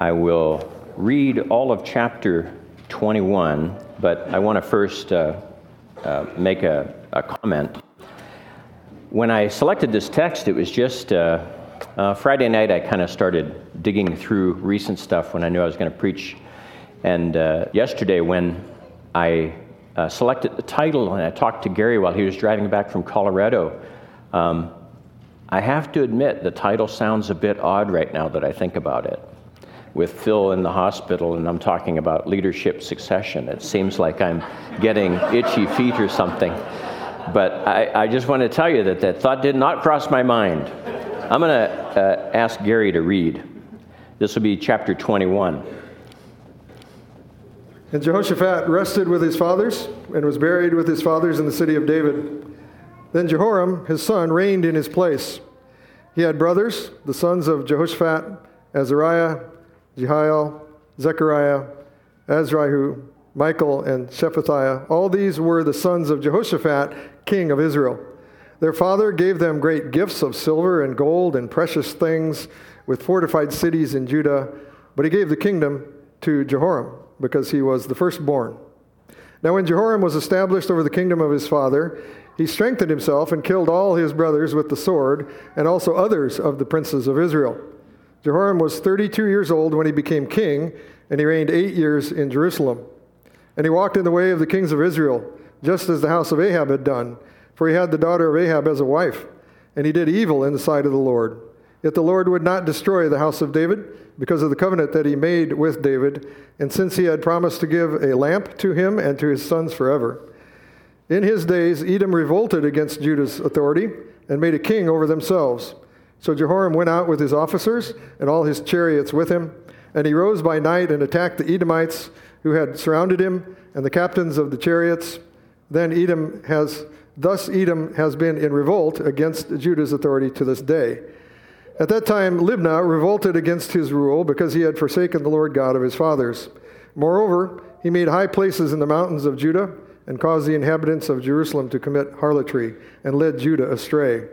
I will read all of chapter 21, but I want to first uh, uh, make a, a, comment. When I selected this text, it was just uh, uh Friday night, I kind of started digging through recent stuff when I knew I was going to preach. And uh, yesterday, when I uh, selected the title and I talked to Gary while he was driving back from Colorado, um, I have to admit the title sounds a bit odd right now that I think about it with Phil in the hospital and I'm talking about leadership succession. It seems like I'm getting itchy feet or something. But I, I just want to tell you that that thought did not cross my mind. I'm going to uh, ask Gary to read. This will be chapter 21. And Jehoshaphat rested with his fathers and was buried with his fathers in the city of David. Then Jehoram, his son, reigned in his place. He had brothers, the sons of Jehoshaphat, Azariah, Jehiel, Zechariah, Azrihu, Michael, and Shephatiah. All these were the sons of Jehoshaphat, king of Israel. Their father gave them great gifts of silver and gold and precious things with fortified cities in Judah, but he gave the kingdom to Jehoram because he was the firstborn. Now, when Jehoram was established over the kingdom of his father, he strengthened himself and killed all his brothers with the sword, and also others of the princes of Israel. Jehoram was 32 years old when he became king, and he reigned eight years in Jerusalem. And he walked in the way of the kings of Israel, just as the house of Ahab had done, for he had the daughter of Ahab as a wife, and he did evil in the sight of the Lord. Yet the Lord would not destroy the house of David because of the covenant that he made with David, and since he had promised to give a lamp to him and to his sons forever. In his days, Edom revolted against Judah's authority and made a king over themselves. So Jehoram went out with his officers and all his chariots with him, and he rose by night and attacked the Edomites who had surrounded him and the captains of the chariots. Then Edom has thus Edom has been in revolt against Judah's authority to this day. At that time, Libnah revolted against his rule because he had forsaken the Lord God of his fathers. Moreover, he made high places in the mountains of Judah and caused the inhabitants of Jerusalem to commit harlotry and led Judah astray.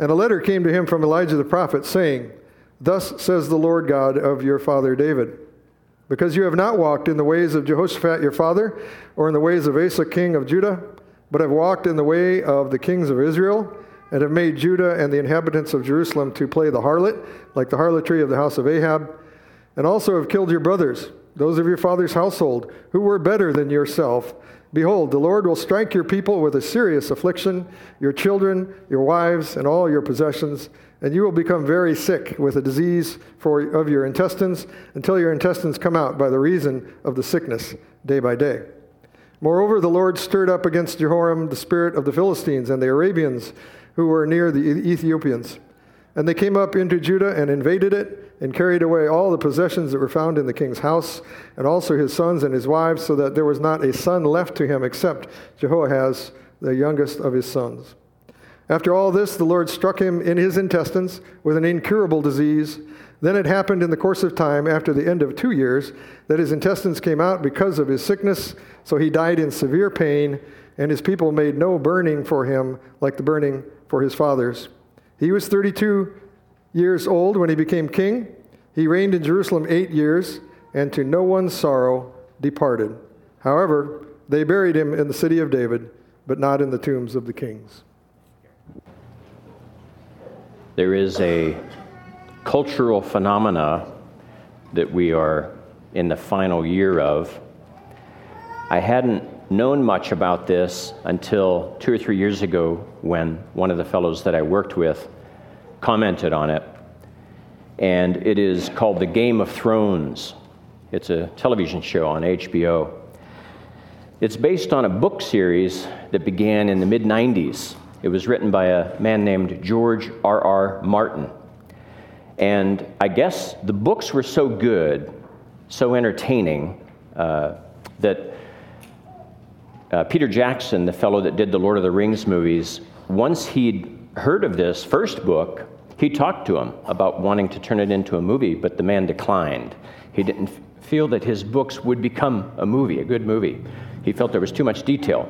And a letter came to him from Elijah the prophet, saying, Thus says the Lord God of your father David, because you have not walked in the ways of Jehoshaphat your father, or in the ways of Asa king of Judah, but have walked in the way of the kings of Israel and have made Judah and the inhabitants of Jerusalem to play the harlot, like the harlotry of the house of Ahab, and also have killed your brothers, those of your father's household, who were better than yourself. Behold, the Lord will strike your people with a serious affliction, your children, your wives, and all your possessions, and you will become very sick with a disease for, of your intestines until your intestines come out by the reason of the sickness day by day. Moreover, the Lord stirred up against Jehoram the spirit of the Philistines and the Arabians who were near the Ethiopians. And they came up into Judah and invaded it and carried away all the possessions that were found in the king's house, and also his sons and his wives, so that there was not a son left to him except Jehoahaz, the youngest of his sons. After all this, the Lord struck him in his intestines with an incurable disease. Then it happened in the course of time, after the end of two years, that his intestines came out because of his sickness, so he died in severe pain, and his people made no burning for him like the burning for his fathers. He was 32 years old when he became king. He reigned in Jerusalem eight years, and to no one's sorrow departed. However, they buried him in the city of David, but not in the tombs of the kings. There is a cultural phenomena that we are in the final year of. I hadn't known much about this until two or three years ago when one of the fellows that I worked with commented on it. And it is called The Game of Thrones. It's a television show on HBO. It's based on a book series that began in the mid 90s. It was written by a man named George R. R. Martin. And I guess the books were so good, so entertaining, uh, that uh, Peter Jackson, the fellow that did the Lord of the Rings movies, once he'd heard of this first book, he talked to him about wanting to turn it into a movie, but the man declined. He didn't f- feel that his books would become a movie, a good movie. He felt there was too much detail.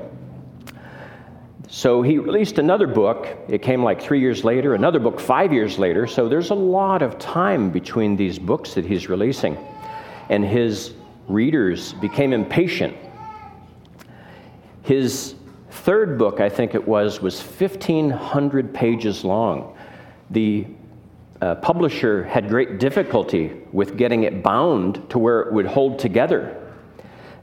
So he released another book. It came like three years later, another book five years later. So there's a lot of time between these books that he's releasing. And his readers became impatient. His third book, I think it was, was 1,500 pages long. The uh, publisher had great difficulty with getting it bound to where it would hold together.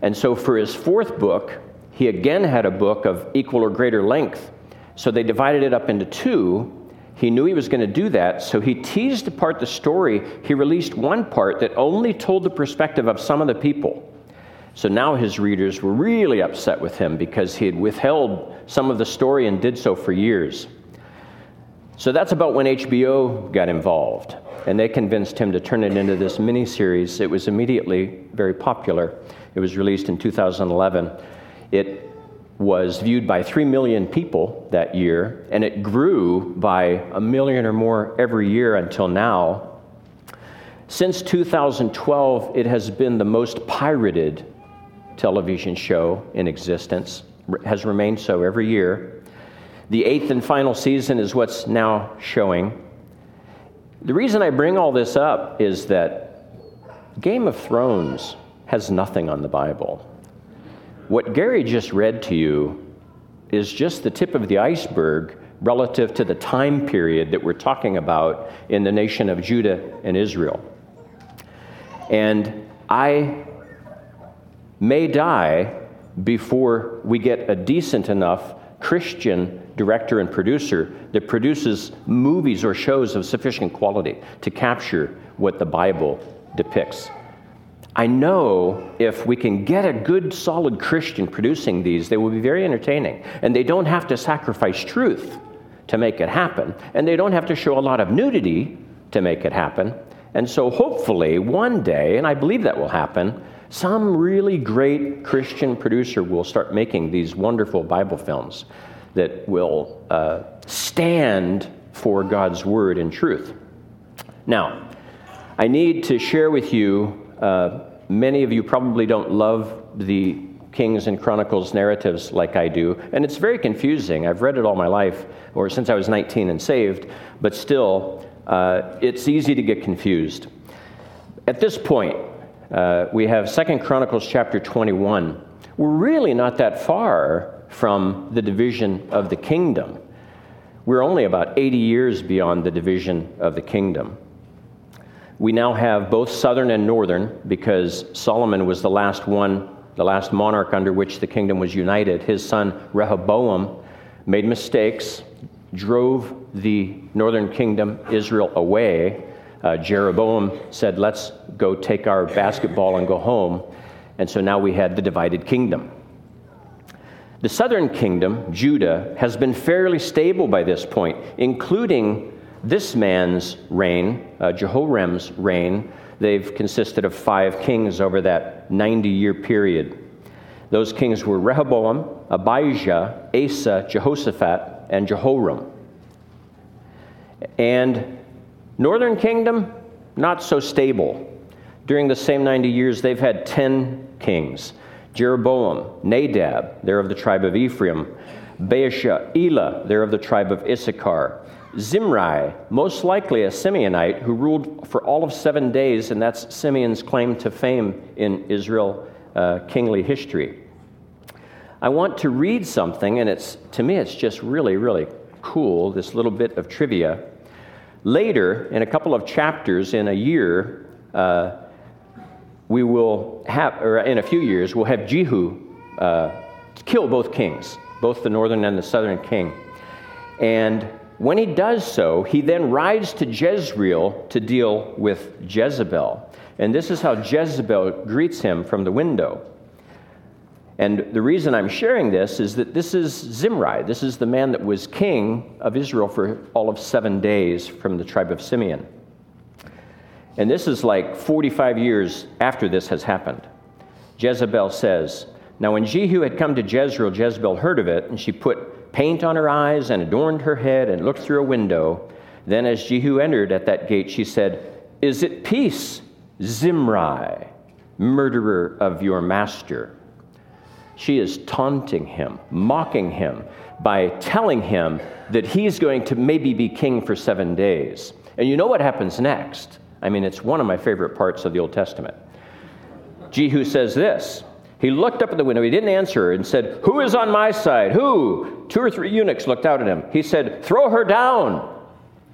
And so for his fourth book, he again had a book of equal or greater length. So they divided it up into two. He knew he was going to do that, so he teased apart the story. He released one part that only told the perspective of some of the people. So now his readers were really upset with him because he had withheld some of the story and did so for years. So that's about when HBO got involved, and they convinced him to turn it into this miniseries. It was immediately very popular. It was released in 2011. It was viewed by 3 million people that year, and it grew by a million or more every year until now. Since 2012, it has been the most pirated television show in existence, has remained so every year. The eighth and final season is what's now showing. The reason I bring all this up is that Game of Thrones has nothing on the Bible. What Gary just read to you is just the tip of the iceberg relative to the time period that we're talking about in the nation of Judah and Israel. And I may die before we get a decent enough Christian director and producer that produces movies or shows of sufficient quality to capture what the Bible depicts. I know if we can get a good, solid Christian producing these, they will be very entertaining. And they don't have to sacrifice truth to make it happen. And they don't have to show a lot of nudity to make it happen. And so, hopefully, one day, and I believe that will happen, some really great Christian producer will start making these wonderful Bible films that will uh, stand for God's word and truth. Now, I need to share with you uh, many of you probably don't love the Kings and Chronicles narratives like I do, and it's very confusing. I've read it all my life, or since I was 19 and saved, but still, uh, it's easy to get confused. At this point, uh, we have Second Chronicles chapter 21. We're really not that far from the division of the kingdom. We're only about 80 years beyond the division of the kingdom. We now have both southern and northern because Solomon was the last one, the last monarch under which the kingdom was united. His son Rehoboam made mistakes, drove the northern kingdom, Israel, away. Uh, Jeroboam said, Let's go take our basketball and go home. And so now we had the divided kingdom. The southern kingdom, Judah, has been fairly stable by this point, including this man's reign, uh, Jehoram's reign, they've consisted of five kings over that 90 year period. Those kings were Rehoboam, Abijah, Asa, Jehoshaphat, and Jehoram. And northern kingdom, not so stable. During the same 90 years, they've had 10 kings. Jeroboam, Nadab, they're of the tribe of Ephraim, Baasha, Elah, they're of the tribe of Issachar, Zimri, most likely a Simeonite who ruled for all of seven days, and that's Simeon's claim to fame in Israel uh, kingly history. I want to read something, and it's to me it's just really, really cool. This little bit of trivia. Later, in a couple of chapters, in a year, uh, we will have, or in a few years, we'll have Jehu uh, kill both kings, both the northern and the southern king, and when he does so, he then rides to Jezreel to deal with Jezebel. And this is how Jezebel greets him from the window. And the reason I'm sharing this is that this is Zimri. This is the man that was king of Israel for all of seven days from the tribe of Simeon. And this is like 45 years after this has happened. Jezebel says, Now when Jehu had come to Jezreel, Jezebel heard of it, and she put paint on her eyes and adorned her head and looked through a window. Then, as Jehu entered at that gate, she said, Is it peace, Zimri, murderer of your master? She is taunting him, mocking him, by telling him that he's going to maybe be king for seven days. And you know what happens next? I mean, it's one of my favorite parts of the Old Testament. Jehu says this He looked up at the window, he didn't answer, and said, Who is on my side? Who? Two or three eunuchs looked out at him. He said, Throw her down.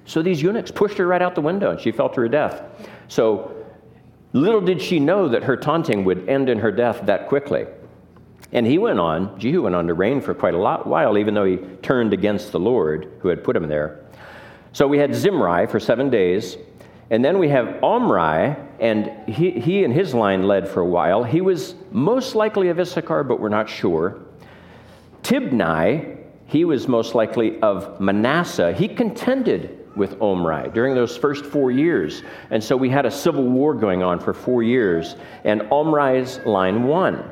So these eunuchs pushed her right out the window, and she fell to her death. So little did she know that her taunting would end in her death that quickly. And he went on, Jehu went on to reign for quite a lot, while, even though he turned against the Lord who had put him there. So we had Zimri for seven days, and then we have Omri, and he, he and his line led for a while. He was most likely of Issachar, but we're not sure. Tibni, he was most likely of Manasseh. He contended with Omri during those first four years. And so we had a civil war going on for four years, and Omri's line won.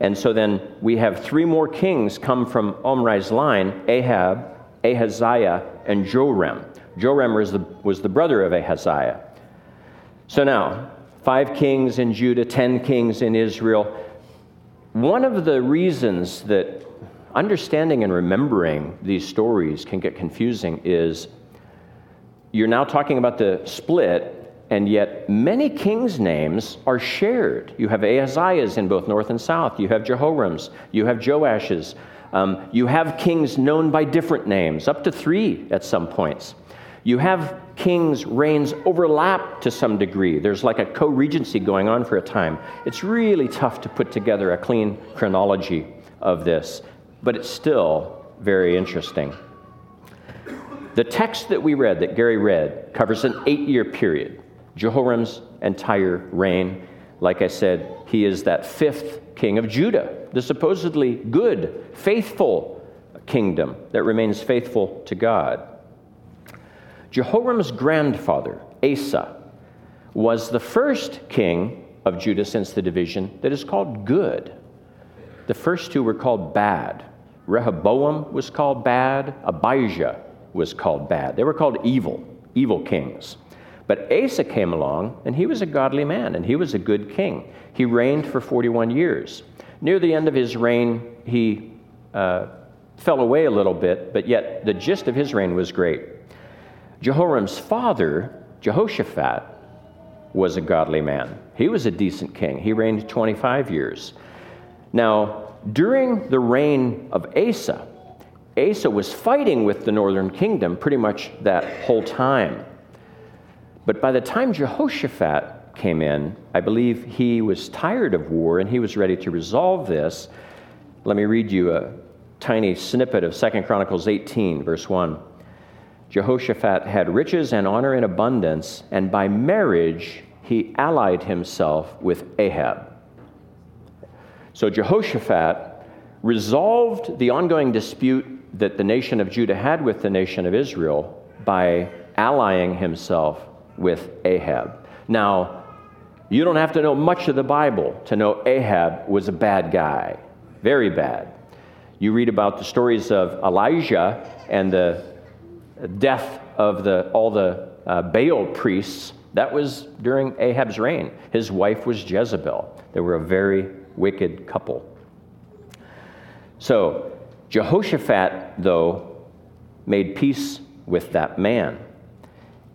And so then we have three more kings come from Omri's line Ahab, Ahaziah, and Joram. Joram was the, was the brother of Ahaziah. So now, five kings in Judah, ten kings in Israel. One of the reasons that understanding and remembering these stories can get confusing is you're now talking about the split, and yet many kings' names are shared. You have Ahaziah's in both north and south, you have Jehoram's, you have Joash's, um, you have kings known by different names, up to three at some points. You have kings' reigns overlap to some degree. There's like a co regency going on for a time. It's really tough to put together a clean chronology of this, but it's still very interesting. The text that we read, that Gary read, covers an eight year period, Jehoram's entire reign. Like I said, he is that fifth king of Judah, the supposedly good, faithful kingdom that remains faithful to God. Jehoram's grandfather, Asa, was the first king of Judah since the division that is called good. The first two were called bad. Rehoboam was called bad, Abijah was called bad. They were called evil, evil kings. But Asa came along, and he was a godly man, and he was a good king. He reigned for 41 years. Near the end of his reign, he uh, fell away a little bit, but yet the gist of his reign was great. Jehoram's father, Jehoshaphat, was a godly man. He was a decent king. He reigned 25 years. Now, during the reign of Asa, Asa was fighting with the northern kingdom pretty much that whole time. But by the time Jehoshaphat came in, I believe he was tired of war and he was ready to resolve this. Let me read you a tiny snippet of 2 Chronicles 18, verse 1. Jehoshaphat had riches and honor in abundance, and by marriage he allied himself with Ahab. So Jehoshaphat resolved the ongoing dispute that the nation of Judah had with the nation of Israel by allying himself with Ahab. Now, you don't have to know much of the Bible to know Ahab was a bad guy, very bad. You read about the stories of Elijah and the death of the, all the uh, Baal priests. That was during Ahab's reign. His wife was Jezebel. They were a very wicked couple. So, Jehoshaphat, though, made peace with that man.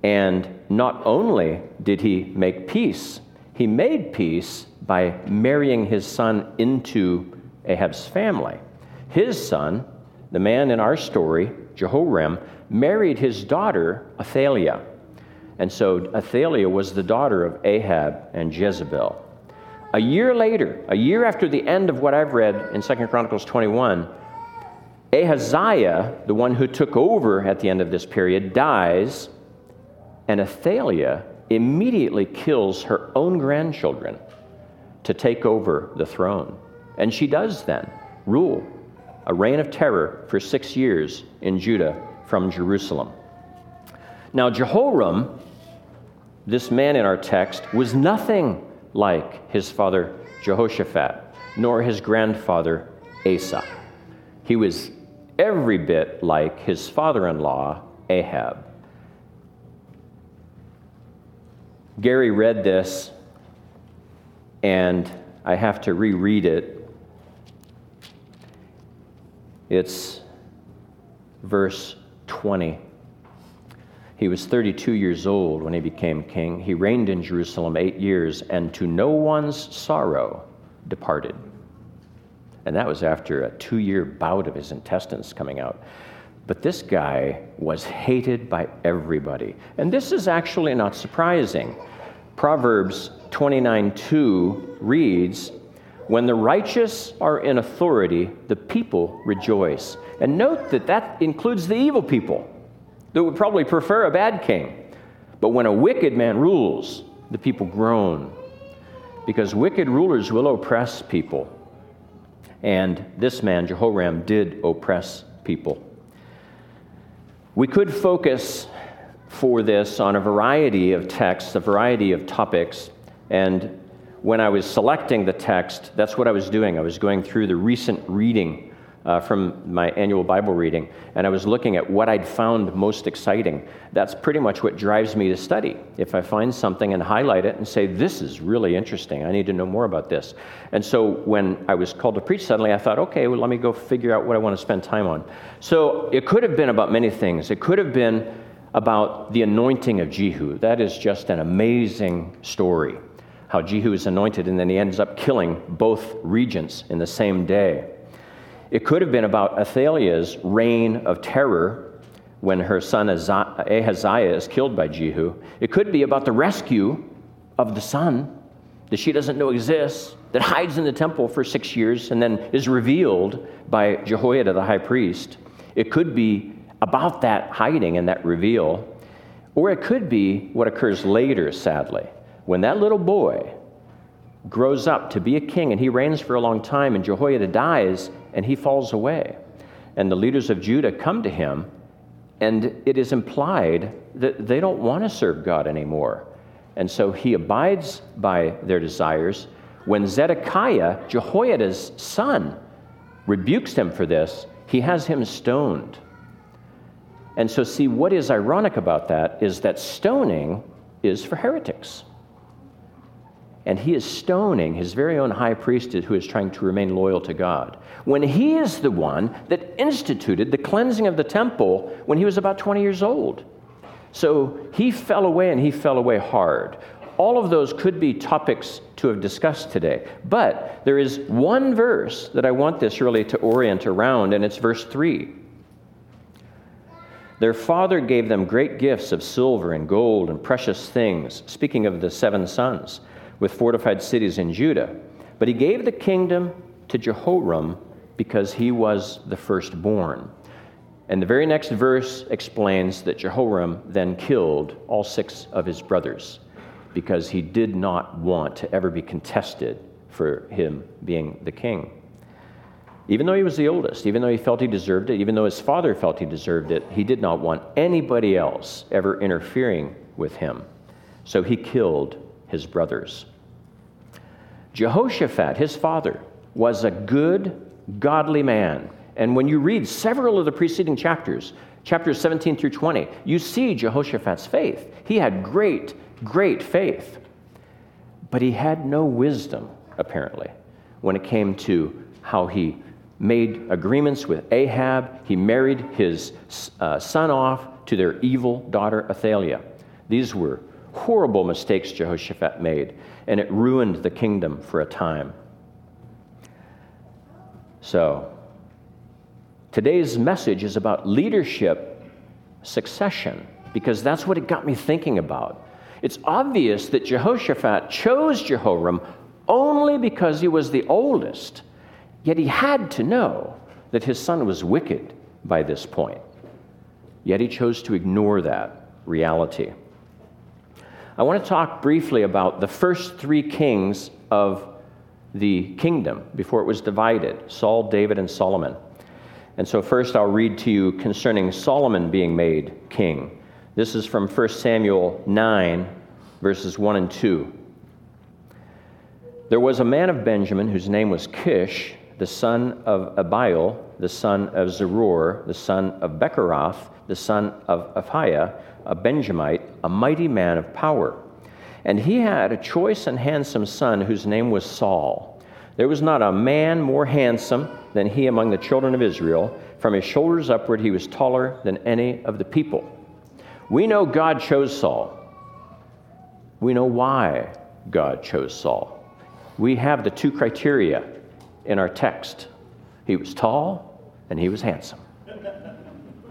And not only did he make peace, he made peace by marrying his son into Ahab's family. His son, the man in our story, Jehoram, married his daughter, Athaliah. And so Athaliah was the daughter of Ahab and Jezebel. A year later, a year after the end of what I've read in 2 Chronicles 21, Ahaziah, the one who took over at the end of this period, dies, and Athaliah immediately kills her own grandchildren to take over the throne. And she does then rule a reign of terror for six years in Judah from Jerusalem. Now, Jehoram, this man in our text, was nothing like his father Jehoshaphat, nor his grandfather Asa. He was every bit like his father in law, Ahab. Gary read this, and I have to reread it. It's verse 20. He was 32 years old when he became king. He reigned in Jerusalem eight years, and to no one's sorrow departed. And that was after a two year bout of his intestines coming out. But this guy was hated by everybody. And this is actually not surprising. Proverbs 29 2 reads, When the righteous are in authority, the people rejoice. And note that that includes the evil people that would probably prefer a bad king. But when a wicked man rules, the people groan because wicked rulers will oppress people. And this man, Jehoram, did oppress people. We could focus for this on a variety of texts, a variety of topics, and when I was selecting the text, that's what I was doing. I was going through the recent reading uh, from my annual Bible reading, and I was looking at what I'd found most exciting. That's pretty much what drives me to study. If I find something and highlight it and say, This is really interesting, I need to know more about this. And so when I was called to preach suddenly, I thought, okay, well, let me go figure out what I want to spend time on. So it could have been about many things. It could have been about the anointing of Jehu. That is just an amazing story. How Jehu is anointed and then he ends up killing both regents in the same day. It could have been about Athaliah's reign of terror when her son Ahaziah is killed by Jehu. It could be about the rescue of the son that she doesn't know exists, that hides in the temple for six years and then is revealed by Jehoiada the high priest. It could be about that hiding and that reveal. Or it could be what occurs later, sadly, when that little boy grows up to be a king and he reigns for a long time, and Jehoiada dies and he falls away. And the leaders of Judah come to him, and it is implied that they don't want to serve God anymore. And so he abides by their desires. When Zedekiah, Jehoiada's son, rebukes him for this, he has him stoned. And so, see, what is ironic about that is that stoning is for heretics and he is stoning his very own high priest who is trying to remain loyal to God. When he is the one that instituted the cleansing of the temple when he was about 20 years old. So he fell away and he fell away hard. All of those could be topics to have discussed today. But there is one verse that I want this really to orient around, and it's verse 3. Their father gave them great gifts of silver and gold and precious things, speaking of the seven sons with fortified cities in Judah. But he gave the kingdom to Jehoram because he was the firstborn. And the very next verse explains that Jehoram then killed all six of his brothers because he did not want to ever be contested for him being the king. Even though he was the oldest, even though he felt he deserved it, even though his father felt he deserved it, he did not want anybody else ever interfering with him. So he killed his brothers. Jehoshaphat, his father, was a good, godly man. And when you read several of the preceding chapters, chapters 17 through 20, you see Jehoshaphat's faith. He had great, great faith. But he had no wisdom, apparently, when it came to how he made agreements with Ahab. He married his uh, son off to their evil daughter Athaliah. These were horrible mistakes Jehoshaphat made, and it ruined the kingdom for a time. So, today's message is about leadership succession, because that's what it got me thinking about. It's obvious that Jehoshaphat chose Jehoram only because he was the oldest, yet he had to know that his son was wicked by this point. Yet he chose to ignore that reality. I want to talk briefly about the first three kings of the kingdom before it was divided Saul, David, and Solomon. And so, first, I'll read to you concerning Solomon being made king. This is from 1 Samuel 9, verses 1 and 2. There was a man of Benjamin whose name was Kish, the son of Abiel, the son of Zeror, the son of Bechorath, the son of Aphiah, a Benjamite, a mighty man of power. And he had a choice and handsome son whose name was Saul. There was not a man more handsome than he among the children of Israel, From his shoulders upward, he was taller than any of the people. We know God chose Saul. We know why God chose Saul. We have the two criteria in our text he was tall and he was handsome.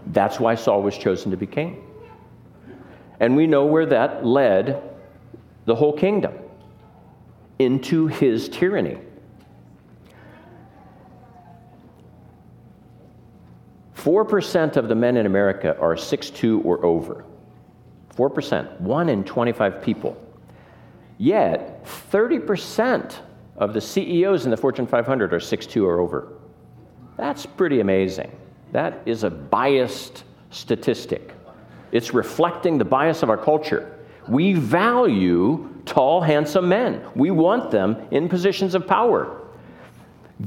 That's why Saul was chosen to be king. And we know where that led the whole kingdom into his tyranny. Four percent of the men in America are 6'2 or over. 4%, one in 25 people. Yet, 30% of the CEOs in the Fortune 500 are 6'2 or over. That's pretty amazing. That is a biased statistic. It's reflecting the bias of our culture. We value tall, handsome men, we want them in positions of power.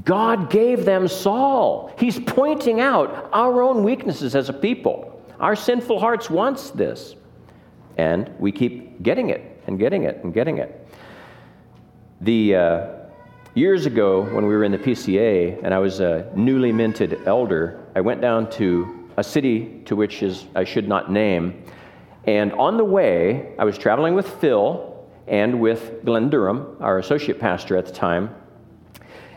God gave them Saul. He's pointing out our own weaknesses as a people. Our sinful hearts wants this. And we keep getting it and getting it and getting it. The uh, years ago, when we were in the PCA and I was a newly minted elder, I went down to a city to which is I should not name. And on the way, I was traveling with Phil and with Glenn Durham, our associate pastor at the time.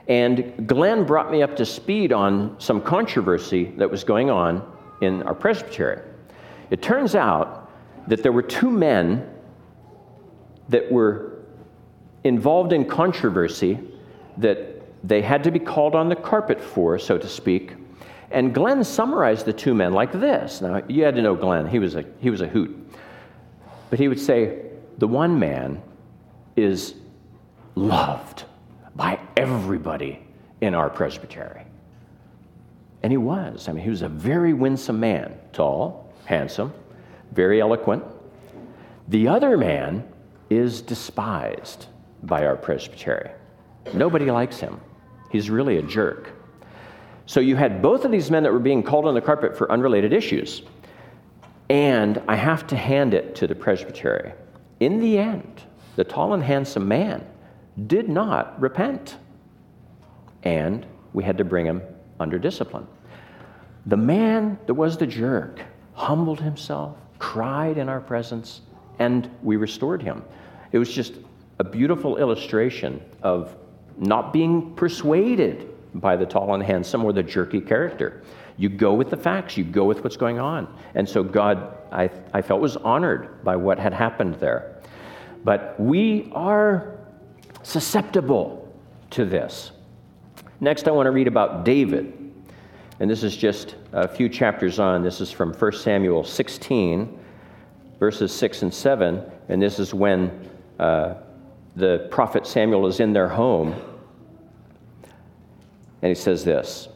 And Glenn brought me up to speed on some controversy that was going on in our presbytery. It turns out that there were two men that were involved in controversy that they had to be called on the carpet for, so to speak. And Glenn summarized the two men like this. Now, you had to know Glenn, he was a, he was a hoot. But he would say, the one man is loved by everybody in our presbytery. And he was. I mean, he was a very winsome man, tall, handsome, very eloquent. The other man is despised by our presbytery. Nobody likes him. He's really a jerk. So you had both of these men that were being called on the carpet for unrelated issues. And I have to hand it to the presbytery. In the end, the tall and handsome man did not repent. And we had to bring him under discipline. The man that was the jerk humbled himself, cried in our presence, and we restored him. It was just a beautiful illustration of not being persuaded by the tall and handsome or the jerky character. You go with the facts, you go with what's going on. And so God, I, I felt, was honored by what had happened there. But we are susceptible to this. Next, I want to read about David. And this is just a few chapters on. This is from 1 Samuel 16, verses 6 and 7. And this is when uh, the prophet Samuel is in their home. And he says this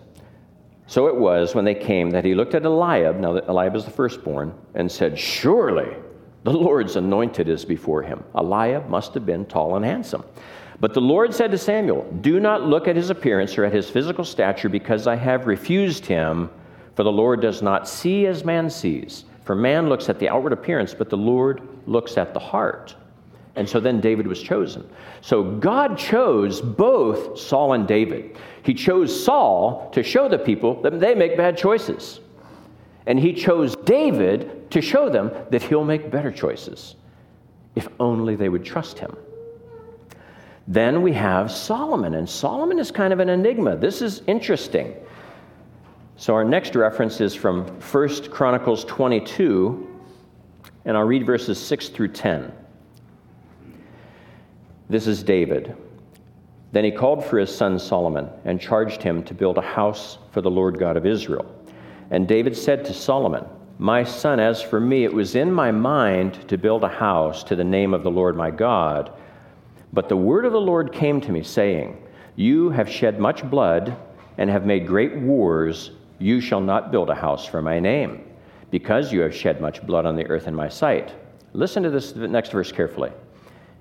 So it was when they came that he looked at Eliab, now that Eliab is the firstborn, and said, Surely the Lord's anointed is before him. Eliab must have been tall and handsome. But the Lord said to Samuel, Do not look at his appearance or at his physical stature, because I have refused him. For the Lord does not see as man sees. For man looks at the outward appearance, but the Lord looks at the heart. And so then David was chosen. So God chose both Saul and David. He chose Saul to show the people that they make bad choices. And he chose David to show them that he'll make better choices if only they would trust him. Then we have Solomon, and Solomon is kind of an enigma. This is interesting. So our next reference is from 1 Chronicles 22, and I'll read verses 6 through 10. This is David. Then he called for his son Solomon and charged him to build a house for the Lord God of Israel. And David said to Solomon, My son, as for me, it was in my mind to build a house to the name of the Lord my God but the word of the Lord came to me, saying, You have shed much blood and have made great wars. You shall not build a house for my name, because you have shed much blood on the earth in my sight. Listen to this next verse carefully.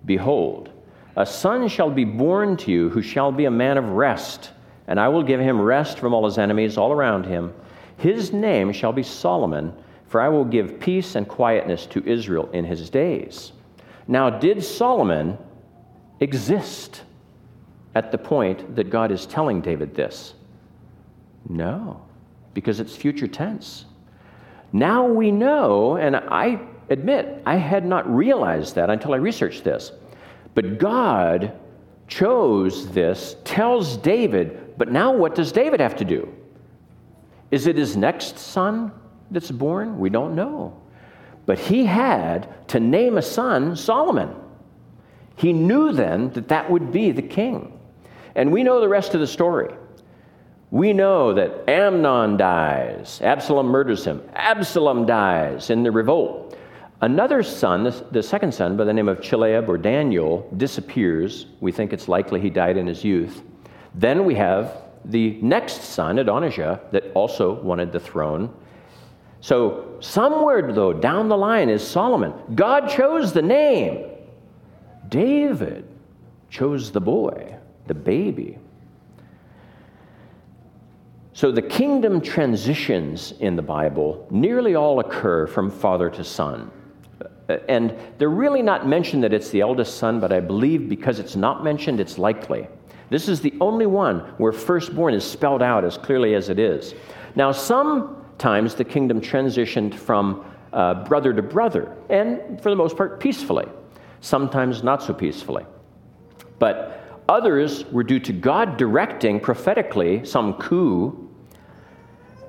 Behold, a son shall be born to you who shall be a man of rest, and I will give him rest from all his enemies all around him. His name shall be Solomon, for I will give peace and quietness to Israel in his days. Now, did Solomon exist at the point that God is telling David this? No. because it's future tense. Now we know, and I admit I had not realized that until I researched this, but God chose this, tells David, but now what does David have to do? Is it his next son that's born? We don't know. But he had to name a son Solomon. He knew then that that would be the king. And we know the rest of the story. We know that Amnon dies, Absalom murders him, Absalom dies in the revolt. Another son, the second son by the name of Chileab or Daniel, disappears. We think it's likely he died in his youth. Then we have the next son, Adonijah, that also wanted the throne. So, somewhere, though, down the line is Solomon. God chose the name. David chose the boy, the baby. So, the kingdom transitions in the Bible nearly all occur from father to son. And they're really not mentioned that it's the eldest son, but I believe because it's not mentioned, it's likely. This is the only one where firstborn is spelled out as clearly as it is. Now, sometimes the kingdom transitioned from uh, brother to brother, and for the most part, peacefully, sometimes not so peacefully. But others were due to God directing prophetically some coup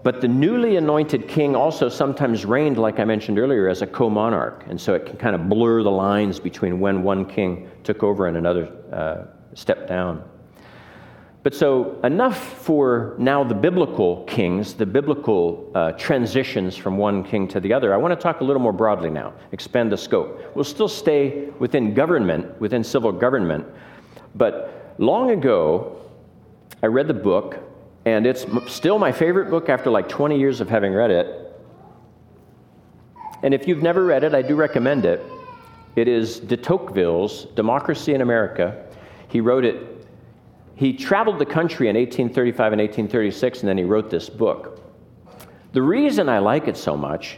but the newly anointed king also sometimes reigned, like I mentioned earlier, as a co monarch. And so it can kind of blur the lines between when one king took over and another uh, stepped down. But so, enough for now the biblical kings, the biblical uh, transitions from one king to the other. I want to talk a little more broadly now, expand the scope. We'll still stay within government, within civil government. But long ago, I read the book and it's still my favorite book after like 20 years of having read it. And if you've never read it, I do recommend it. It is de Tocqueville's Democracy in America. He wrote it, he traveled the country in 1835 and 1836, and then he wrote this book. The reason I like it so much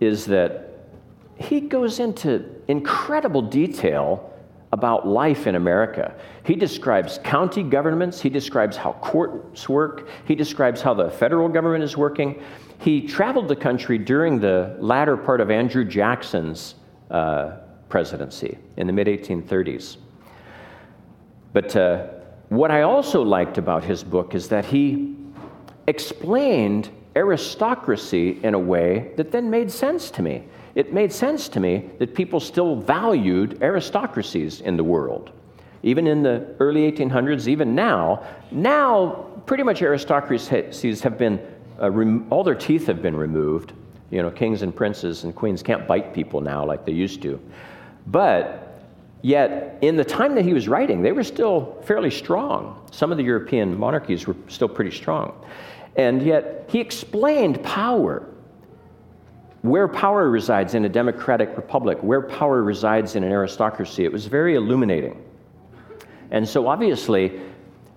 is that he goes into incredible detail about life in America. He describes county governments, he describes how courts work, he describes how the federal government is working. He traveled the country during the latter part of Andrew Jackson's uh, presidency in the mid 1830s. But uh, what I also liked about his book is that he explained aristocracy in a way that then made sense to me it made sense to me that people still valued aristocracies in the world. Even in the early 1800s, even now, now pretty much aristocracies have been, uh, rem- all their teeth have been removed. You know, kings and princes and queens can't bite people now like they used to. But yet, in the time that he was writing, they were still fairly strong. Some of the European monarchies were still pretty strong. And yet, he explained power where power resides in a democratic republic, where power resides in an aristocracy. It was very illuminating. And so, obviously,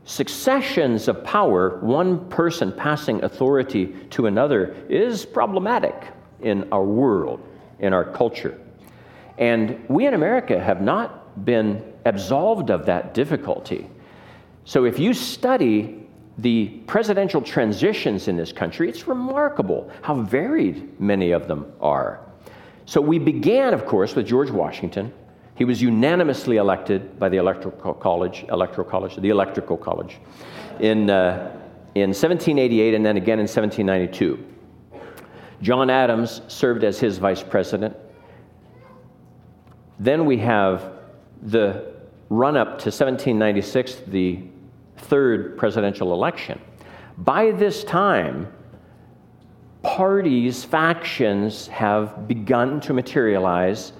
successions of power, one person passing authority to another, is problematic in our world, in our culture. And we in America have not been absolved of that difficulty. So, if you study the presidential transitions in this country, it's remarkable how varied many of them are. So we began, of course, with George Washington. He was unanimously elected by the Electoral College, Electoral College, the Electrical College, in, uh, in 1788 and then again in 1792. John Adams served as his vice president. Then we have the run up to 1796, the third presidential election. By this time, parties, factions have begun to materialize.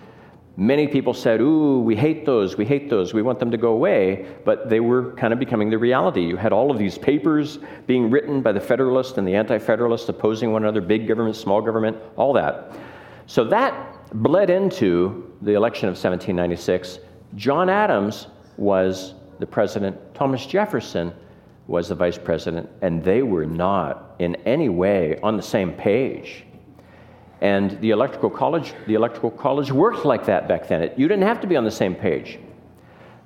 Many people said, Ooh, we hate those, we hate those, we want them to go away, but they were kind of becoming the reality. You had all of these papers being written by the Federalists and the Anti Federalists opposing one another, big government, small government, all that. So that bled into the election of 1796. John Adams was the president, Thomas Jefferson was the vice president, and they were not in any way on the same page. And the electrical college, the electrical college worked like that back then. It, you didn't have to be on the same page.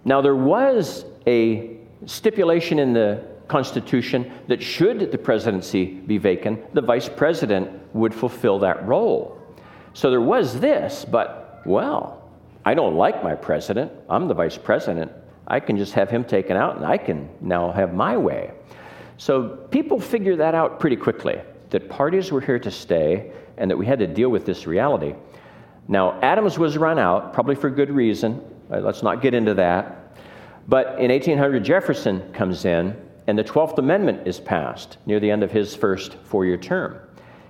Now there was a stipulation in the Constitution that should the presidency be vacant, the vice president would fulfill that role. So there was this, but well, I don't like my president. I'm the vice president. I can just have him taken out and I can now have my way. So people figure that out pretty quickly that parties were here to stay and that we had to deal with this reality. Now, Adams was run out, probably for good reason. Uh, let's not get into that. But in 1800, Jefferson comes in, and the 12th Amendment is passed near the end of his first four year term.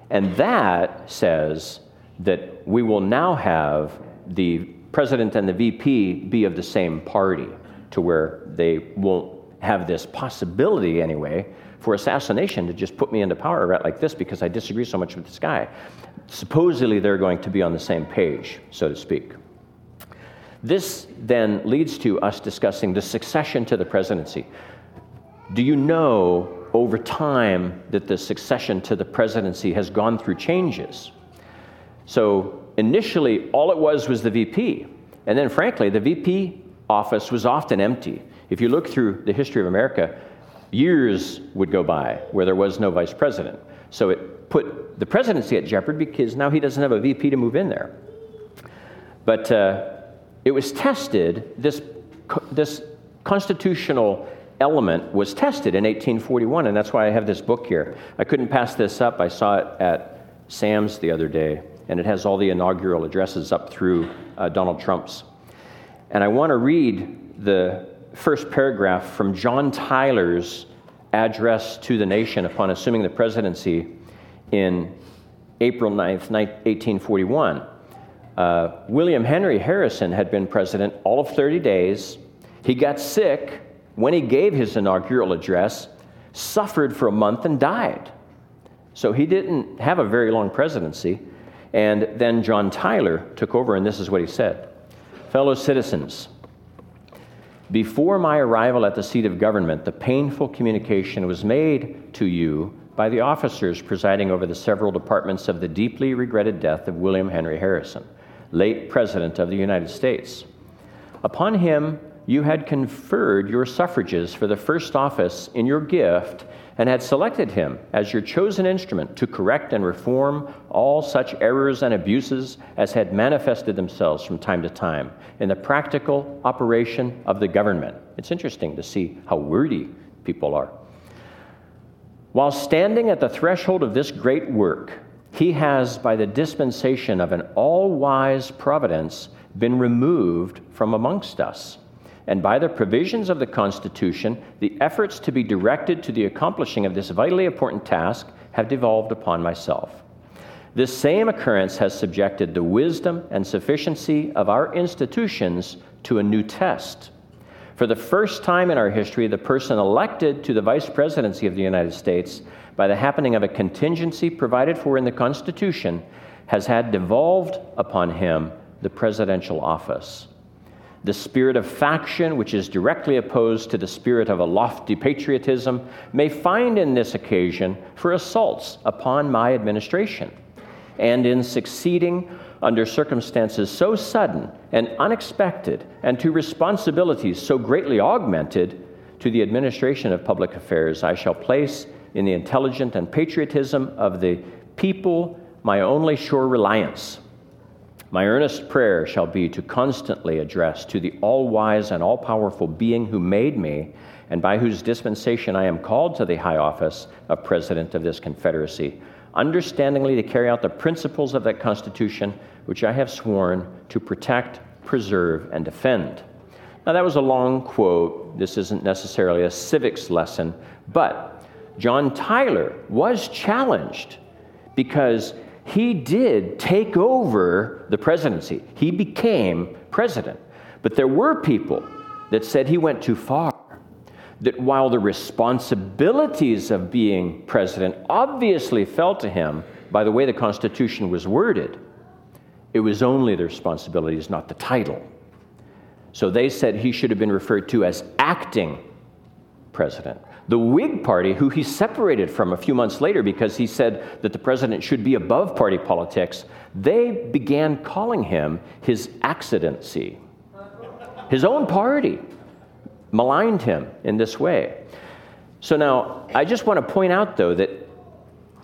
And that says that we will now have the president and the VP be of the same party to where they won't have this possibility, anyway, for assassination to just put me into power right like this because I disagree so much with this guy. Supposedly, they're going to be on the same page, so to speak. This then leads to us discussing the succession to the presidency. Do you know over time that the succession to the presidency has gone through changes? So initially, all it was was the VP. And then, frankly, the VP office was often empty. If you look through the history of America, years would go by where there was no vice president. So it put the presidency at jeopardy because now he doesn't have a VP to move in there. But uh, it was tested, this, this constitutional element was tested in 1841, and that's why I have this book here. I couldn't pass this up. I saw it at Sam's the other day, and it has all the inaugural addresses up through uh, Donald Trump's. And I want to read the first paragraph from John Tyler's address to the nation upon assuming the presidency in April 9th, 1841. Uh, William Henry Harrison had been president all of 30 days. He got sick when he gave his inaugural address, suffered for a month, and died. So he didn't have a very long presidency. And then John Tyler took over, and this is what he said Fellow citizens, before my arrival at the seat of government, the painful communication was made to you by the officers presiding over the several departments of the deeply regretted death of William Henry Harrison, late President of the United States. Upon him, you had conferred your suffrages for the first office in your gift and had selected him as your chosen instrument to correct and reform all such errors and abuses as had manifested themselves from time to time in the practical operation of the government. It's interesting to see how wordy people are. While standing at the threshold of this great work, he has, by the dispensation of an all wise providence, been removed from amongst us and by the provisions of the Constitution, the efforts to be directed to the accomplishing of this vitally important task have devolved upon myself. This same occurrence has subjected the wisdom and sufficiency of our institutions to a new test. For the first time in our history, the person elected to the vice presidency of the United States by the happening of a contingency provided for in the Constitution has had devolved upon him the presidential office. The spirit of faction, which is directly opposed to the spirit of a lofty patriotism, may find in this occasion for assaults upon my administration. And in succeeding under circumstances so sudden and unexpected, and to responsibilities so greatly augmented to the administration of public affairs, I shall place in the intelligence and patriotism of the people my only sure reliance. My earnest prayer shall be to constantly address to the all wise and all powerful being who made me, and by whose dispensation I am called to the high office of President of this Confederacy, understandingly to carry out the principles of that Constitution which I have sworn to protect, preserve, and defend. Now, that was a long quote. This isn't necessarily a civics lesson, but John Tyler was challenged because he did take over the presidency. He became president. But there were people that said he went too far. That while the responsibilities of being president obviously fell to him by the way the Constitution was worded, it was only the responsibilities, not the title. So they said he should have been referred to as acting president. The Whig Party, who he separated from a few months later because he said that the president should be above party politics, they began calling him his accidency. His own party maligned him in this way. So now, I just want to point out, though, that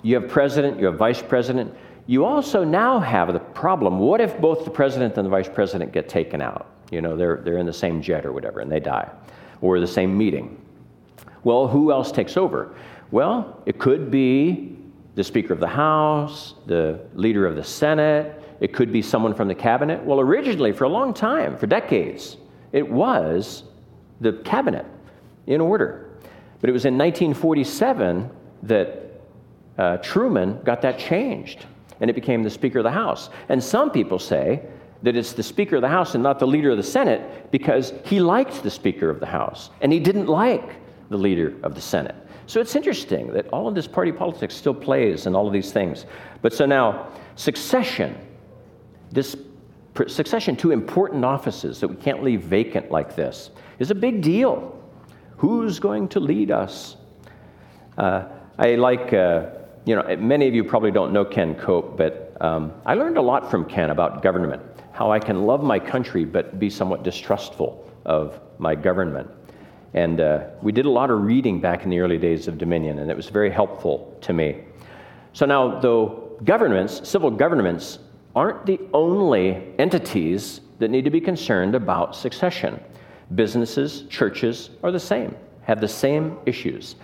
you have president, you have vice president. You also now have the problem what if both the president and the vice president get taken out? You know, they're, they're in the same jet or whatever, and they die, or the same meeting. Well, who else takes over? Well, it could be the Speaker of the House, the leader of the Senate, it could be someone from the cabinet. Well, originally, for a long time, for decades, it was the cabinet in order. But it was in 1947 that uh, Truman got that changed, and it became the Speaker of the House. And some people say that it's the Speaker of the House and not the leader of the Senate because he liked the Speaker of the House, and he didn't like the leader of the Senate. So it's interesting that all of this party politics still plays in all of these things. But so now, succession, this succession to important offices that we can't leave vacant like this, is a big deal. Who's going to lead us? Uh, I like, uh, you know, many of you probably don't know Ken Cope, but um, I learned a lot from Ken about government, how I can love my country but be somewhat distrustful of my government. And uh, we did a lot of reading back in the early days of Dominion, and it was very helpful to me. So now, though governments, civil governments, aren't the only entities that need to be concerned about succession. Businesses, churches are the same, have the same issues.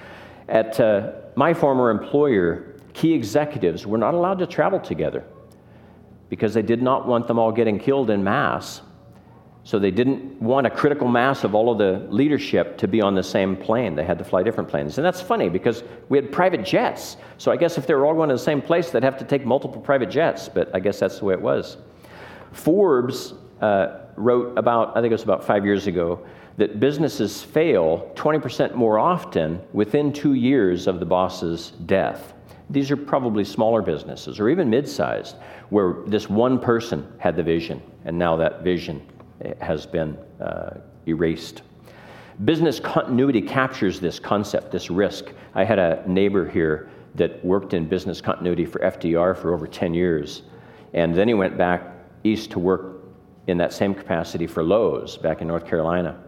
At uh, my former employer, key executives were not allowed to travel together because they did not want them all getting killed in mass. So they didn't want a critical mass of all of the leadership to be on the same plane. They had to fly different planes. And that's funny because we had private jets. So I guess if they were all going to the same place, they'd have to take multiple private jets. But I guess that's the way it was. Forbes uh, wrote about, I think it was about five years ago, that businesses fail 20% more often within two years of the boss's death. These are probably smaller businesses or even mid sized where this one person had the vision and now that vision has been uh, erased. Business continuity captures this concept, this risk. I had a neighbor here that worked in business continuity for FDR for over 10 years, and then he went back east to work in that same capacity for Lowe's back in North Carolina.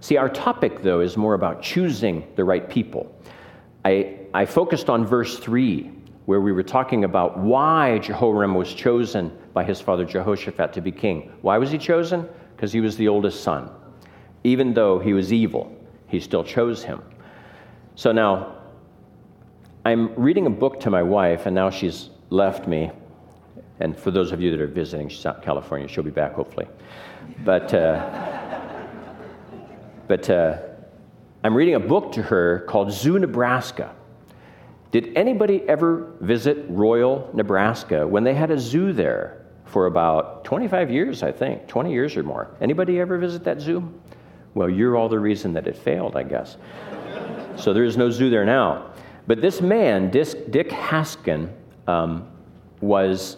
See, our topic, though, is more about choosing the right people. I, I focused on verse 3, where we were talking about why Jehoram was chosen by his father Jehoshaphat to be king. Why was he chosen? Because he was the oldest son. Even though he was evil, he still chose him. So now, I'm reading a book to my wife, and now she's left me. And for those of you that are visiting, she's out in California. She'll be back, hopefully. But. Uh, but uh, I'm reading a book to her called Zoo, Nebraska. Did anybody ever visit Royal, Nebraska when they had a zoo there for about 25 years, I think, 20 years or more? Anybody ever visit that zoo? Well, you're all the reason that it failed, I guess. so there is no zoo there now. But this man, Dick Haskin, um, was,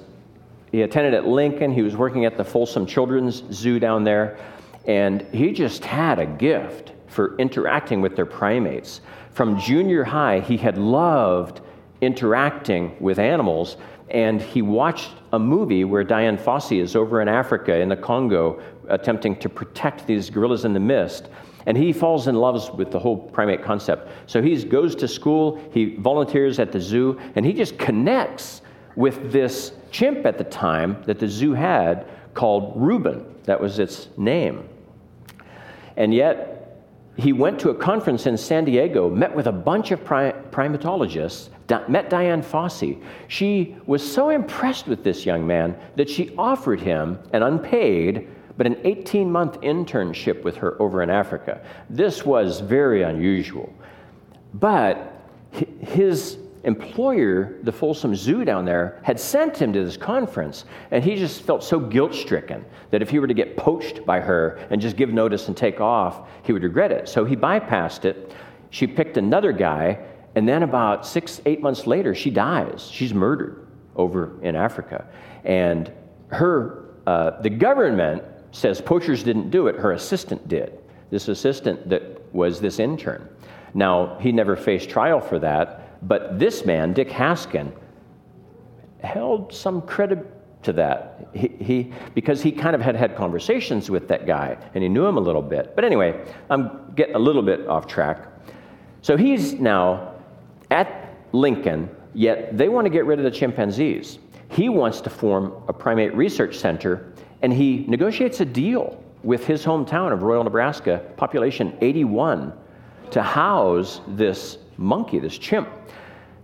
he attended at Lincoln. He was working at the Folsom Children's Zoo down there. And he just had a gift for interacting with their primates. From junior high, he had loved interacting with animals, and he watched a movie where Dian Fossey is over in Africa, in the Congo, attempting to protect these gorillas in the mist. And he falls in love with the whole primate concept. So he goes to school, he volunteers at the zoo, and he just connects with this chimp at the time that the zoo had called Reuben. That was its name. And yet, he went to a conference in San Diego, met with a bunch of primatologists, met Dian Fossey. She was so impressed with this young man that she offered him an unpaid but an 18 month internship with her over in Africa. This was very unusual. But his employer, the Folsom Zoo down there, had sent him to this conference, and he just felt so guilt stricken that if he were to get poached by her and just give notice and take off, he would regret it. So he bypassed it. She picked another guy, and then about six, eight months later, she dies. She's murdered over in Africa. And her, uh, the government says poachers didn't do it, her assistant did. This assistant that was this intern. Now, he never faced trial for that, but this man, Dick Haskin, held some credit to that. He, he, because he kind of had had conversations with that guy and he knew him a little bit. But anyway, I'm getting a little bit off track. So he's now at Lincoln, yet they want to get rid of the chimpanzees. He wants to form a primate research center, and he negotiates a deal with his hometown of Royal, Nebraska, population 81, to house this monkey, this chimp.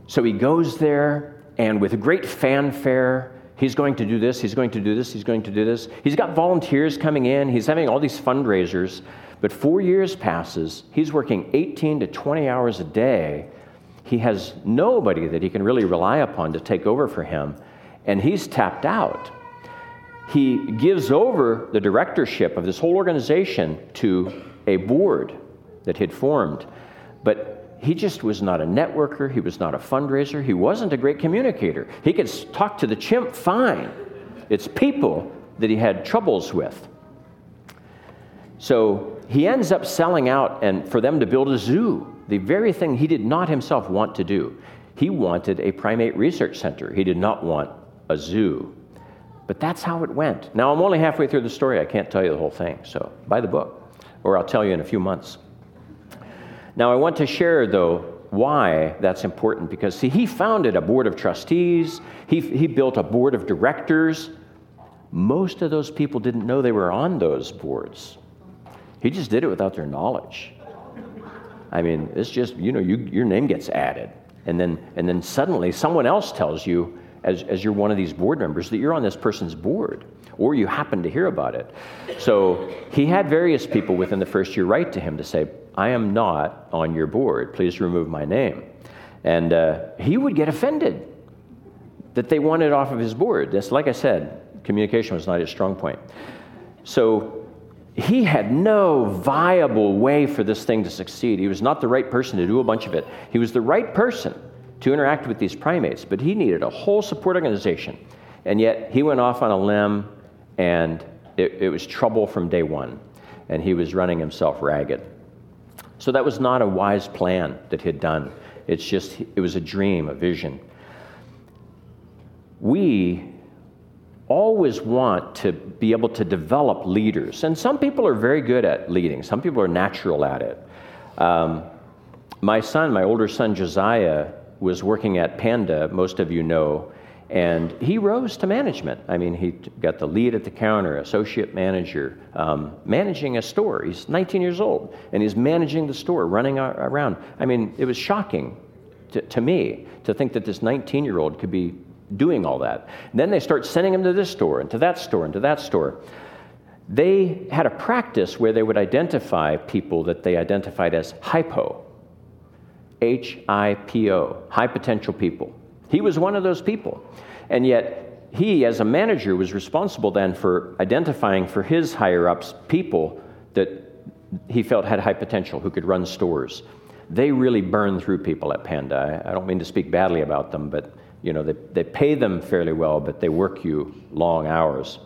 So he goes there, and with great fanfare, he's going to do this, he's going to do this, he's going to do this. He's got volunteers coming in, he's having all these fundraisers. But four years passes, he's working 18 to 20 hours a day. He has nobody that he can really rely upon to take over for him, and he's tapped out. He gives over the directorship of this whole organization to a board that he'd formed. But he just was not a networker, he was not a fundraiser, he wasn't a great communicator. He could talk to the chimp fine. It's people that he had troubles with. So he ends up selling out and for them to build a zoo, the very thing he did not himself want to do. He wanted a primate research center. He did not want a zoo. But that's how it went. Now I'm only halfway through the story. I can't tell you the whole thing. So buy the book, or I'll tell you in a few months. Now, I want to share, though, why that's important because, see, he founded a board of trustees, he, he built a board of directors. Most of those people didn't know they were on those boards. He just did it without their knowledge. I mean, it's just, you know, you, your name gets added. And then, and then suddenly someone else tells you, as, as you're one of these board members, that you're on this person's board, or you happen to hear about it. So he had various people within the first year write to him to say, I am not on your board. Please remove my name. And uh, he would get offended that they wanted off of his board. That's like I said, communication was not his strong point. So he had no viable way for this thing to succeed. He was not the right person to do a bunch of it. He was the right person to interact with these primates, but he needed a whole support organization. And yet he went off on a limb, and it, it was trouble from day one. And he was running himself ragged. So that was not a wise plan that he'd done. It's just, it was a dream, a vision. We always want to be able to develop leaders. And some people are very good at leading, some people are natural at it. Um, my son, my older son Josiah, was working at Panda, most of you know, and he rose to management. I mean, he got the lead at the counter, associate manager, um, managing a store. He's 19 years old, and he's managing the store, running around. I mean, it was shocking to, to me to think that this 19 year old could be doing all that. And then they start sending him to this store, and to that store, and to that store. They had a practice where they would identify people that they identified as hypo, H I P O, high potential people. He was one of those people. And yet, he, as a manager, was responsible then for identifying for his higher ups people that he felt had high potential, who could run stores. They really burn through people at Panda. I don't mean to speak badly about them, but you know, they, they pay them fairly well, but they work you long hours.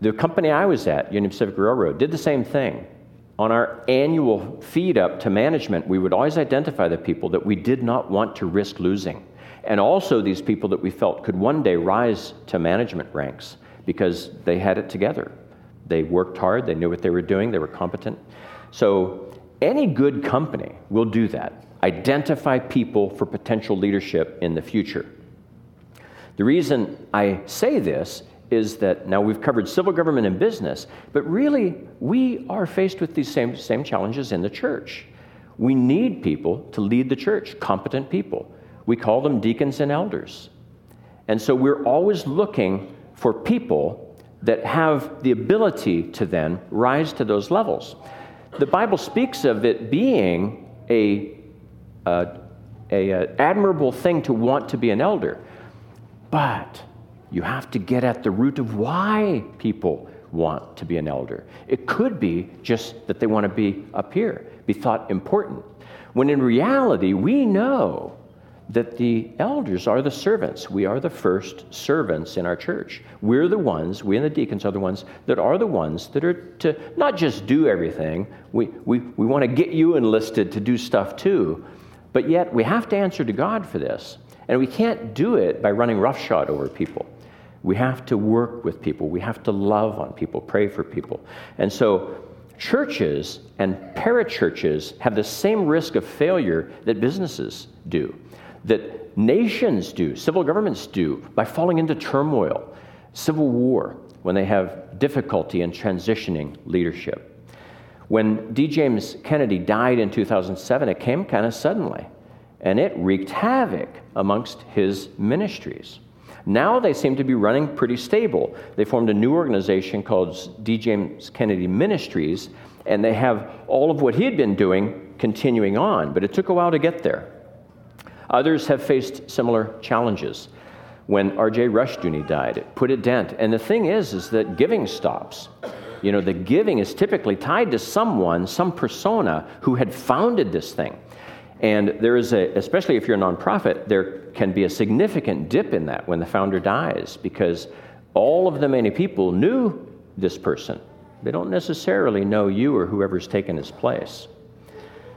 The company I was at, Union Pacific Railroad, did the same thing on our annual feed up to management, we would always identify the people that we did not want to risk losing. And also these people that we felt could one day rise to management ranks because they had it together. They worked hard, they knew what they were doing, they were competent. So any good company will do that identify people for potential leadership in the future. The reason I say this is that now we've covered civil government and business, but really we are faced with these same, same challenges in the church. We need people to lead the church, competent people. We call them deacons and elders. And so we're always looking for people that have the ability to then rise to those levels. The Bible speaks of it being a, a, a, a admirable thing to want to be an elder. But you have to get at the root of why people want to be an elder. It could be just that they want to be up here, be thought important. When in reality, we know that the elders are the servants. We are the first servants in our church. We're the ones, we and the deacons are the ones that are the ones that are to not just do everything, we, we, we want to get you enlisted to do stuff too, but yet we have to answer to God for this. And we can't do it by running roughshod over people. We have to work with people. We have to love on people, pray for people. And so, churches and parachurches have the same risk of failure that businesses do, that nations do, civil governments do, by falling into turmoil, civil war, when they have difficulty in transitioning leadership. When D. James Kennedy died in 2007, it came kind of suddenly, and it wreaked havoc amongst his ministries. Now they seem to be running pretty stable. They formed a new organization called D. James Kennedy Ministries, and they have all of what he had been doing continuing on, but it took a while to get there. Others have faced similar challenges. When R.J. Rushdoony died, it put a dent. And the thing is, is that giving stops. You know, the giving is typically tied to someone, some persona who had founded this thing. And there is a, especially if you're a nonprofit, there can be a significant dip in that when the founder dies because all of the many people knew this person. They don't necessarily know you or whoever's taken his place.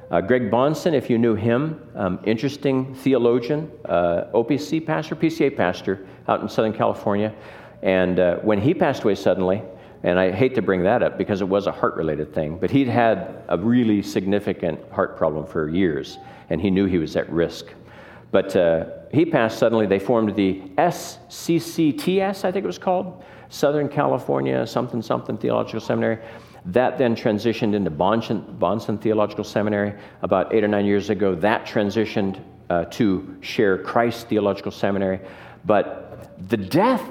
Uh, Greg Bahnsen, if you knew him, um, interesting theologian, uh, OPC pastor, PCA pastor out in Southern California. And uh, when he passed away suddenly, and I hate to bring that up because it was a heart related thing, but he'd had a really significant heart problem for years, and he knew he was at risk. But uh, he passed suddenly. They formed the SCCTS, I think it was called, Southern California something something Theological Seminary. That then transitioned into Bonson, Bahnsen Theological Seminary about eight or nine years ago. That transitioned uh, to Share Christ Theological Seminary. But the death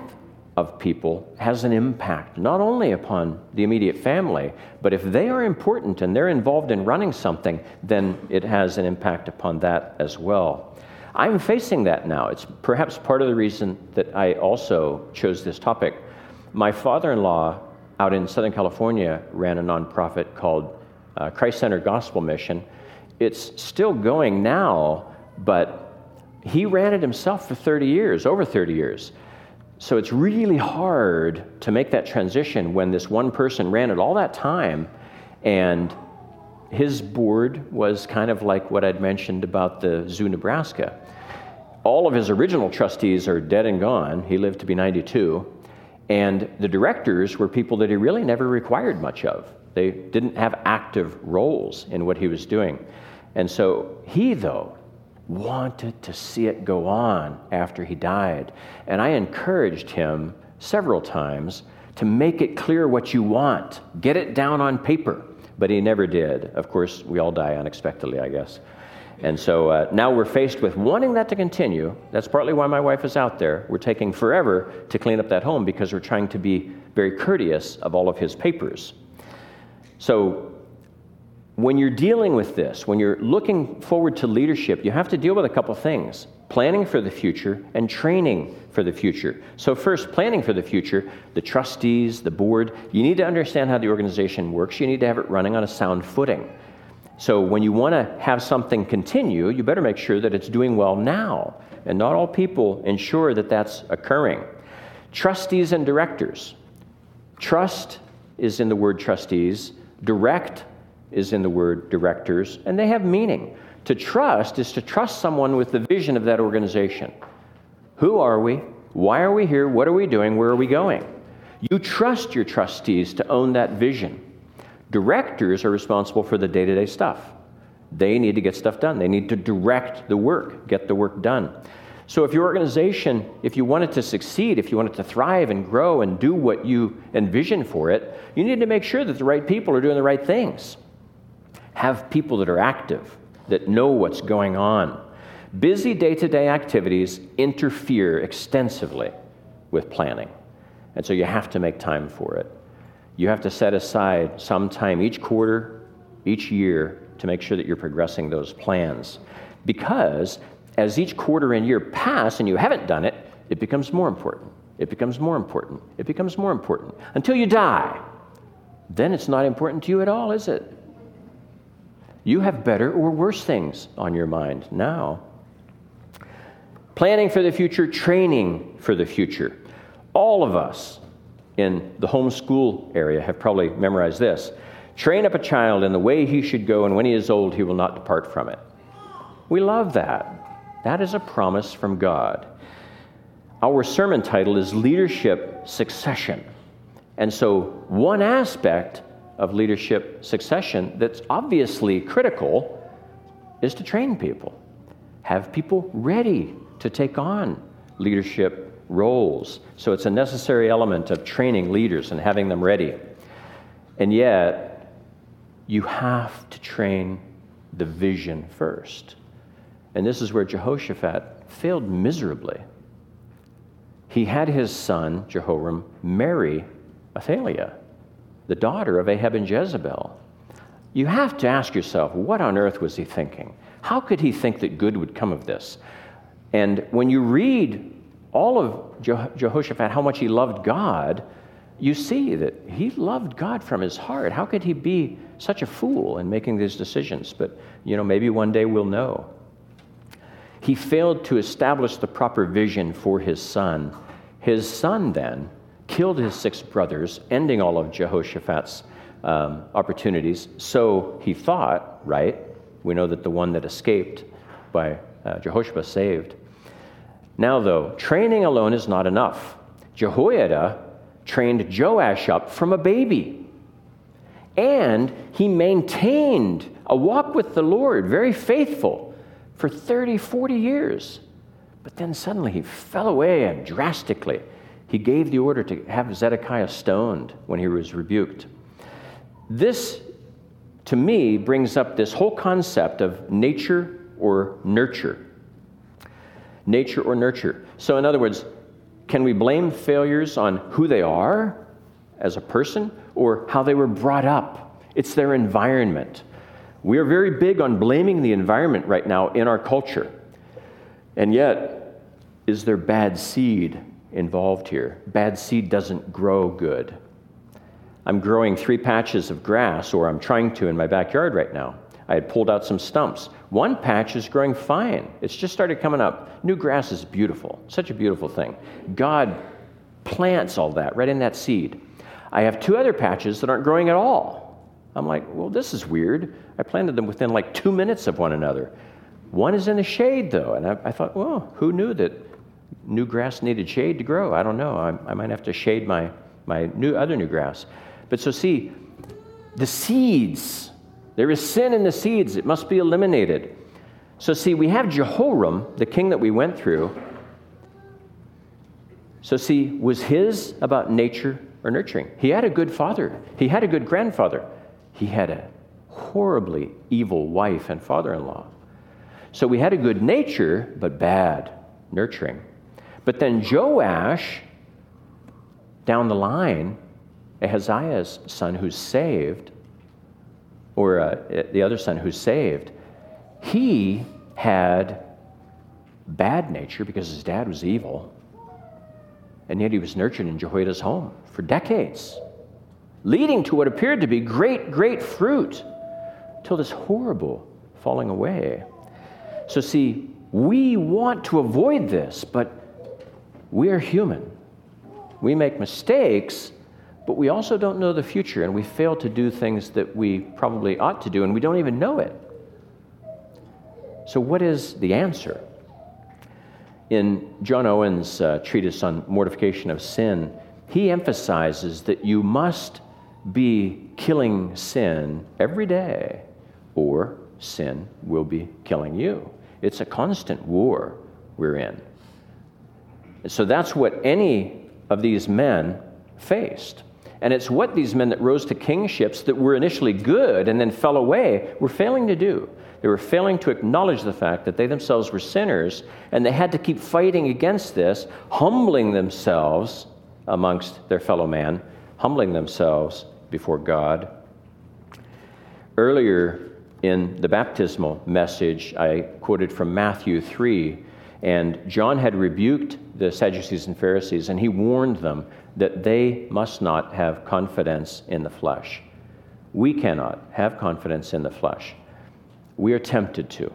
of people has an impact not only upon the immediate family, but if they are important and they're involved in running something, then it has an impact upon that as well. I'm facing that now. It's perhaps part of the reason that I also chose this topic. My father in law out in Southern California ran a nonprofit called uh, Christ Center Gospel Mission. It's still going now, but he ran it himself for 30 years, over 30 years. So it's really hard to make that transition when this one person ran it all that time and his board was kind of like what I'd mentioned about the Zoo Nebraska. All of his original trustees are dead and gone. He lived to be 92. And the directors were people that he really never required much of. They didn't have active roles in what he was doing. And so he, though, wanted to see it go on after he died. And I encouraged him several times to make it clear what you want, get it down on paper. But he never did. Of course, we all die unexpectedly, I guess. And so uh, now we're faced with wanting that to continue. That's partly why my wife is out there. We're taking forever to clean up that home because we're trying to be very courteous of all of his papers. So when you're dealing with this, when you're looking forward to leadership, you have to deal with a couple things planning for the future and training for the future. So, first, planning for the future, the trustees, the board, you need to understand how the organization works. You need to have it running on a sound footing. So, when you want to have something continue, you better make sure that it's doing well now. And not all people ensure that that's occurring. Trustees and directors. Trust is in the word trustees, direct is in the word directors, and they have meaning. To trust is to trust someone with the vision of that organization. Who are we? Why are we here? What are we doing? Where are we going? You trust your trustees to own that vision. Directors are responsible for the day to day stuff. They need to get stuff done, they need to direct the work, get the work done. So, if your organization, if you want it to succeed, if you want it to thrive and grow and do what you envision for it, you need to make sure that the right people are doing the right things have people that are active, that know what's going on. Busy day to day activities interfere extensively with planning. And so you have to make time for it. You have to set aside some time each quarter, each year, to make sure that you're progressing those plans. Because as each quarter and year pass and you haven't done it, it becomes more important. It becomes more important. It becomes more important until you die. Then it's not important to you at all, is it? You have better or worse things on your mind now. Planning for the future, training for the future. All of us in the homeschool area have probably memorized this. Train up a child in the way he should go, and when he is old, he will not depart from it. We love that. That is a promise from God. Our sermon title is Leadership Succession. And so, one aspect of leadership succession that's obviously critical is to train people, have people ready to take on leadership roles. So it's a necessary element of training leaders and having them ready. And yet, you have to train the vision first. And this is where Jehoshaphat failed miserably. He had his son, Jehoram, marry Athaliah, the daughter of Ahab and Jezebel. You have to ask yourself, what on earth was he thinking? How could he think that good would come of this? And when you read all of Jehoshaphat, how much he loved God, you see that he loved God from his heart. How could he be such a fool in making these decisions? But, you know, maybe one day we'll know. He failed to establish the proper vision for his son. His son then killed his six brothers, ending all of Jehoshaphat's um, opportunities. So he thought, right? We know that the one that escaped by uh, Jehoshaphat saved. Now, though, training alone is not enough. Jehoiada trained Joash up from a baby. And he maintained a walk with the Lord, very faithful, for 30, 40 years. But then suddenly he fell away and drastically. He gave the order to have Zedekiah stoned when he was rebuked. This, to me, brings up this whole concept of nature or nurture. Nature or nurture. So, in other words, can we blame failures on who they are as a person or how they were brought up? It's their environment. We are very big on blaming the environment right now in our culture. And yet, is there bad seed involved here? Bad seed doesn't grow good. I'm growing three patches of grass, or I'm trying to in my backyard right now. I had pulled out some stumps. One patch is growing fine. It's just started coming up. New grass is beautiful, such a beautiful thing. God plants all that right in that seed. I have two other patches that aren't growing at all. I'm like, well, this is weird. I planted them within like two minutes of one another. One is in the shade, though, and I, I thought, well, who knew that new grass needed shade to grow? I don't know. I, I might have to shade my, my new, other new grass. But so, see, the seeds, there is sin in the seeds, it must be eliminated. So, see, we have Jehoram, the king that we went through. So, see, was his about nature or nurturing? He had a good father, he had a good grandfather, he had a horribly evil wife and father in law. So, we had a good nature, but bad nurturing. But then Joash, down the line, Ahaziah's son who's saved, or uh, the other son who's saved, he had bad nature because his dad was evil. And yet he was nurtured in Jehoiada's home for decades, leading to what appeared to be great, great fruit till this horrible falling away. So, see, we want to avoid this, but we are human. We make mistakes, but we also don't know the future, and we fail to do things that we probably ought to do, and we don't even know it. So, what is the answer? In John Owen's uh, treatise on mortification of sin, he emphasizes that you must be killing sin every day, or sin will be killing you. It's a constant war we're in. So that's what any of these men faced. And it's what these men that rose to kingships that were initially good and then fell away were failing to do. They were failing to acknowledge the fact that they themselves were sinners and they had to keep fighting against this, humbling themselves amongst their fellow man, humbling themselves before God. Earlier in the baptismal message, I quoted from Matthew 3, and John had rebuked the Sadducees and Pharisees, and he warned them that they must not have confidence in the flesh. We cannot have confidence in the flesh. We are tempted to.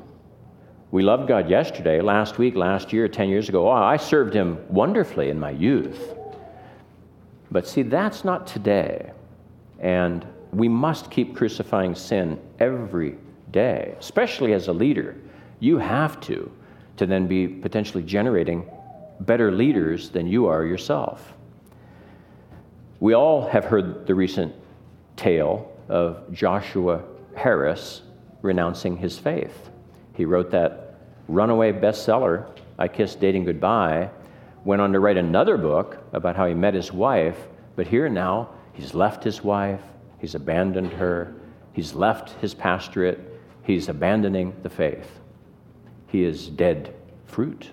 We loved God yesterday, last week, last year, 10 years ago. Oh, I served Him wonderfully in my youth. But see, that's not today. And we must keep crucifying sin every day, especially as a leader. You have to, to then be potentially generating better leaders than you are yourself. We all have heard the recent tale of Joshua Harris renouncing his faith. He wrote that runaway bestseller, I Kissed Dating Goodbye, went on to write another book about how he met his wife, but here now he's left his wife, he's abandoned her, he's left his pastorate, he's abandoning the faith. He is dead fruit.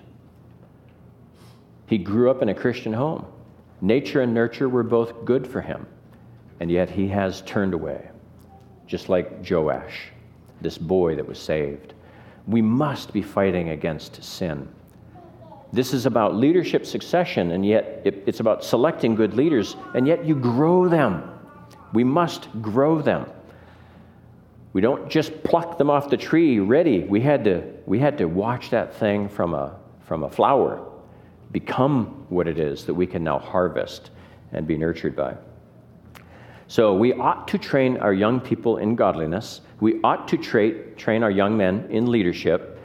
He grew up in a Christian home. Nature and nurture were both good for him, and yet he has turned away, just like Joash, this boy that was saved. We must be fighting against sin. This is about leadership succession, and yet it's about selecting good leaders, and yet you grow them. We must grow them. We don't just pluck them off the tree ready. We had to, we had to watch that thing from a, from a flower become what it is that we can now harvest and be nurtured by. So we ought to train our young people in godliness. We ought to tra- train our young men in leadership.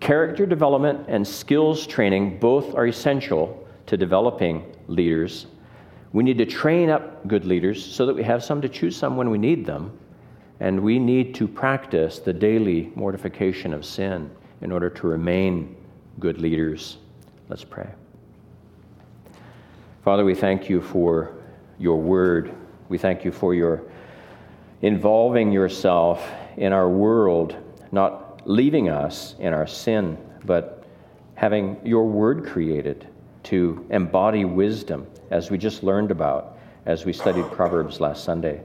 Character development and skills training both are essential to developing leaders. We need to train up good leaders so that we have some to choose some when we need them. And we need to practice the daily mortification of sin in order to remain good leaders. Let's pray. Father, we thank you for your word. We thank you for your involving yourself in our world, not leaving us in our sin, but having your word created to embody wisdom, as we just learned about as we studied Proverbs last Sunday.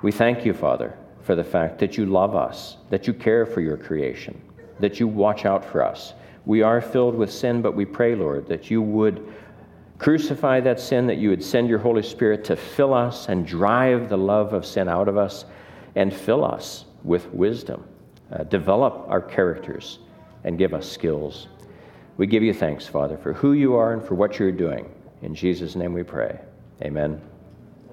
We thank you, Father, for the fact that you love us, that you care for your creation, that you watch out for us. We are filled with sin, but we pray, Lord, that you would Crucify that sin, that you would send your Holy Spirit to fill us and drive the love of sin out of us and fill us with wisdom. Uh, develop our characters and give us skills. We give you thanks, Father, for who you are and for what you're doing. In Jesus' name we pray. Amen.